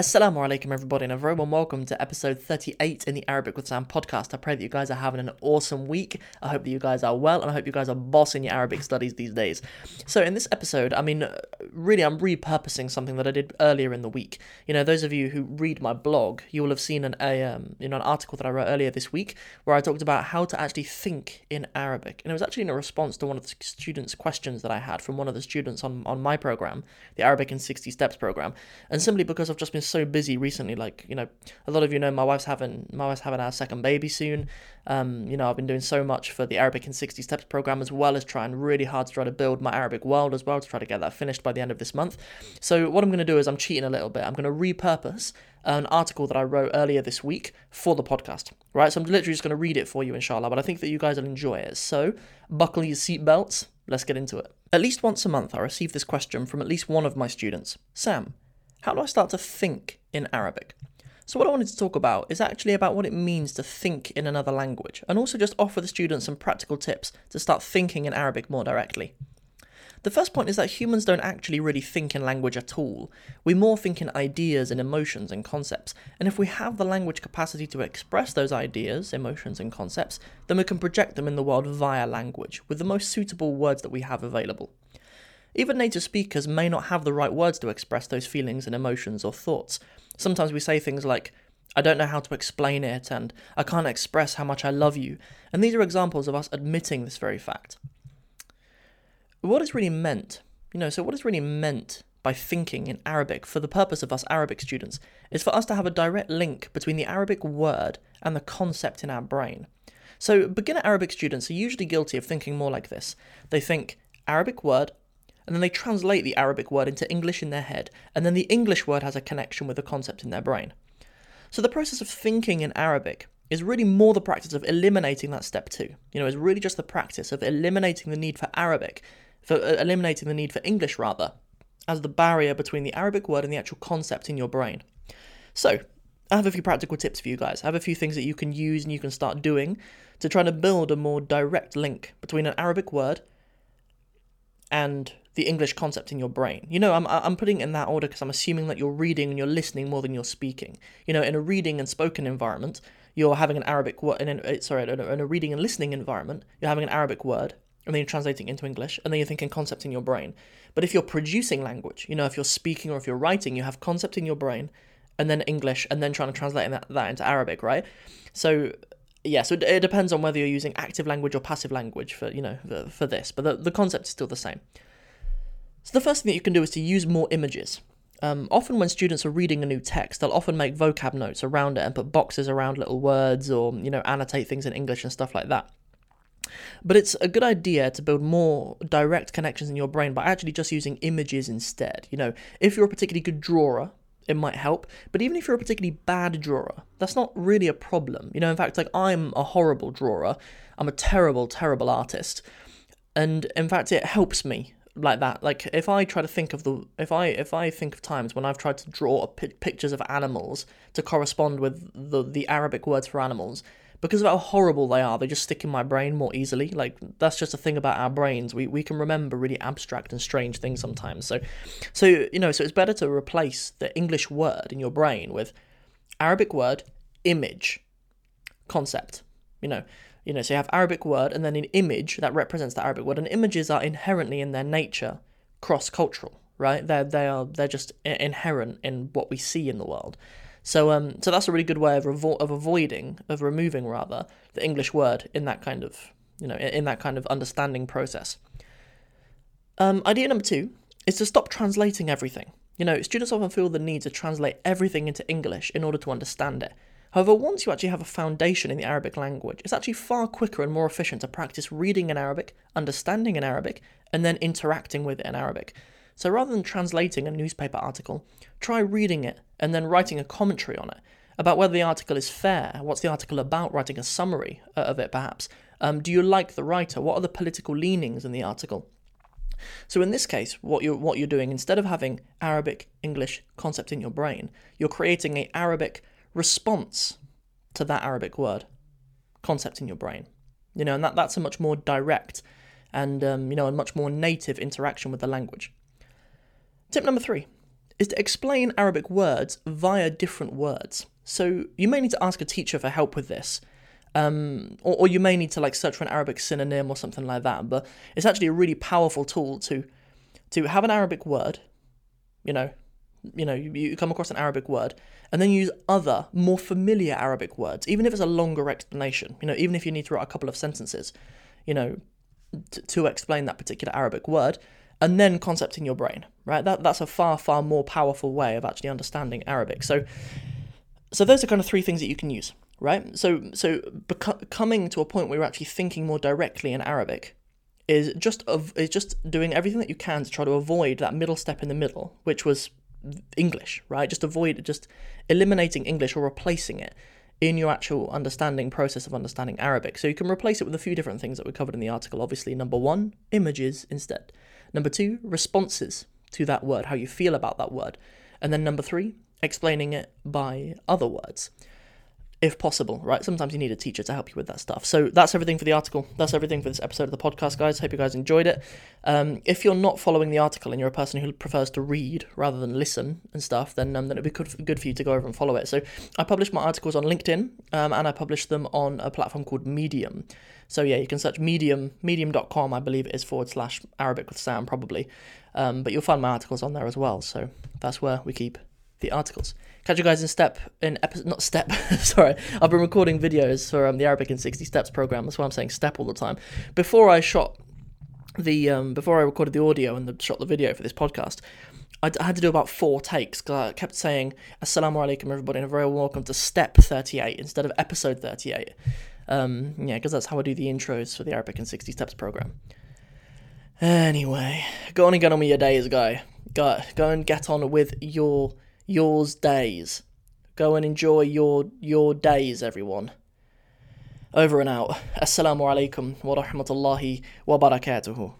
Assalamu alaikum, everybody, and a very warm welcome to episode 38 in the Arabic with Sam podcast. I pray that you guys are having an awesome week. I hope that you guys are well, and I hope you guys are bossing your Arabic studies these days. So, in this episode, I mean, really, I'm repurposing something that I did earlier in the week. You know, those of you who read my blog, you will have seen an a, um, you know an article that I wrote earlier this week where I talked about how to actually think in Arabic, and it was actually in a response to one of the students' questions that I had from one of the students on on my program, the Arabic in 60 Steps program, and simply because I've just been so busy recently. Like you know, a lot of you know my wife's having my wife's having our second baby soon. Um, you know, I've been doing so much for the Arabic in 60 Steps program as well as trying really hard to try to build my Arabic world as well to try to get that finished by the end of this month. So what I'm going to do is I'm cheating a little bit. I'm going to repurpose an article that I wrote earlier this week for the podcast. Right, so I'm literally just going to read it for you, inshallah. But I think that you guys will enjoy it. So buckle your seatbelts. Let's get into it. At least once a month, I receive this question from at least one of my students Sam, how do I start to think in Arabic? So, what I wanted to talk about is actually about what it means to think in another language, and also just offer the students some practical tips to start thinking in Arabic more directly. The first point is that humans don't actually really think in language at all. We more think in ideas and emotions and concepts, and if we have the language capacity to express those ideas, emotions, and concepts, then we can project them in the world via language, with the most suitable words that we have available. Even native speakers may not have the right words to express those feelings and emotions or thoughts. Sometimes we say things like, I don't know how to explain it, and I can't express how much I love you, and these are examples of us admitting this very fact. What is really meant, you know, so what is really meant by thinking in Arabic for the purpose of us Arabic students is for us to have a direct link between the Arabic word and the concept in our brain. So, beginner Arabic students are usually guilty of thinking more like this. They think Arabic word, and then they translate the Arabic word into English in their head, and then the English word has a connection with the concept in their brain. So the process of thinking in Arabic is really more the practice of eliminating that step two. You know, it's really just the practice of eliminating the need for Arabic, for uh, eliminating the need for English rather, as the barrier between the Arabic word and the actual concept in your brain. So, I have a few practical tips for you guys. I have a few things that you can use and you can start doing to try to build a more direct link between an Arabic word and the English concept in your brain. You know, I'm I'm putting it in that order because I'm assuming that you're reading and you're listening more than you're speaking. You know, in a reading and spoken environment, you're having an Arabic word. In uh, sorry, in a, in a reading and listening environment, you're having an Arabic word, and then you're translating into English, and then you're thinking concept in your brain. But if you're producing language, you know, if you're speaking or if you're writing, you have concept in your brain, and then English, and then trying to translate that, that into Arabic, right? So yeah, so it, it, depends on whether you're using active language or passive language for you know for this, but the, the concept is still the same. So the first thing that you can do is to use more images. Um, often when students are reading a new text, they'll often make vocab notes around it and put boxes around little words or you know annotate things in English and stuff like that. But it's a good idea to build more direct connections in your brain by actually just using images instead. You know, if you're a particularly good drawer, it might help. But even if you're a particularly bad drawer, that's not really a problem. You know, in fact, like I'm a horrible drawer. I'm a terrible, terrible artist. And in fact, it helps me like that. Like if I try to think of the if I if I think of times when I've tried to draw pictures of animals to correspond with the the Arabic words for animals, because of how horrible they are, they just stick in my brain more easily. Like that's just a thing about our brains. We we can remember really abstract and strange things sometimes. So so you know, so it's better to replace the English word in your brain with Arabic word, image, concept. You know, you know, so you have Arabic word and then an image that represents the Arabic word. And images are inherently in their nature cross-cultural, right? They're they are they're just inherent in what we see in the world. So um, so that's a really good way of revo- of avoiding, of removing rather, the English word in that kind of you know in that kind of understanding process. Um, idea number two is to stop translating everything. You know, students often feel the need to translate everything into English in order to understand it. However, once you actually have a foundation in the Arabic language, it's actually far quicker and more efficient to practice reading in Arabic, understanding in Arabic, and then interacting with it in Arabic. So rather than translating a newspaper article, try reading it and then writing a commentary on it about whether the article is fair, what's the article about, writing a summary uh, of it perhaps. Um, do you like the writer? What are the political leanings in the article? So in this case, what you're what you're doing instead of having Arabic English concept in your brain, you're creating a Arabic response to that Arabic word concept in your brain. You know, and that, that's a much more direct and um, you know a much more native interaction with the language. Tip number three is to explain Arabic words via different words. So you may need to ask a teacher for help with this. Um, or, or you may need to like search for an Arabic synonym or something like that. But it's actually a really powerful tool to to have an Arabic word, you know, you know, you, you come across an Arabic word, and then use other more familiar Arabic words, even if it's a longer explanation. You know, even if you need to write a couple of sentences, you know, t- to explain that particular Arabic word, and then concept in your brain. Right? That that's a far far more powerful way of actually understanding Arabic. So, so those are kind of three things that you can use. Right? So so beco- coming to a point where you're actually thinking more directly in Arabic is just of is just doing everything that you can to try to avoid that middle step in the middle, which was English, right? Just avoid just eliminating English or replacing it in your actual understanding process of understanding Arabic. So you can replace it with a few different things that we covered in the article. Obviously, number one, images instead. Number two, responses to that word, how you feel about that word. And then number three, explaining it by other words if possible, right? Sometimes you need a teacher to help you with that stuff. So that's everything for the article. That's everything for this episode of the podcast, guys. Hope you guys enjoyed it. Um, if you're not following the article and you're a person who prefers to read rather than listen and stuff, then um, then it'd be good, good for you to go over and follow it. So I publish my articles on LinkedIn um, and I publish them on a platform called Medium. So yeah, you can search Medium, medium.com, I believe it is forward slash Arabic with Sam, probably. Um, but you'll find my articles on there as well. So that's where we keep the articles. Catch you guys in step in episode not step. sorry, I've been recording videos for um, the Arabic in sixty steps program. That's why I'm saying step all the time. Before I shot the um, before I recorded the audio and the, shot the video for this podcast, I, had to do about four takes because I kept saying "Assalamu alaikum, everybody, and a very welcome to step 38 instead of episode 38." Um, yeah, because that's how I do the intros for the Arabic in 60 Steps program. Anyway, go on and get on with your days, guy. Go, go and get on with your yours days. Go and enjoy your your days, everyone. Over and out. Assalamu alaikum wa rahmatullahi wa barakatuhu.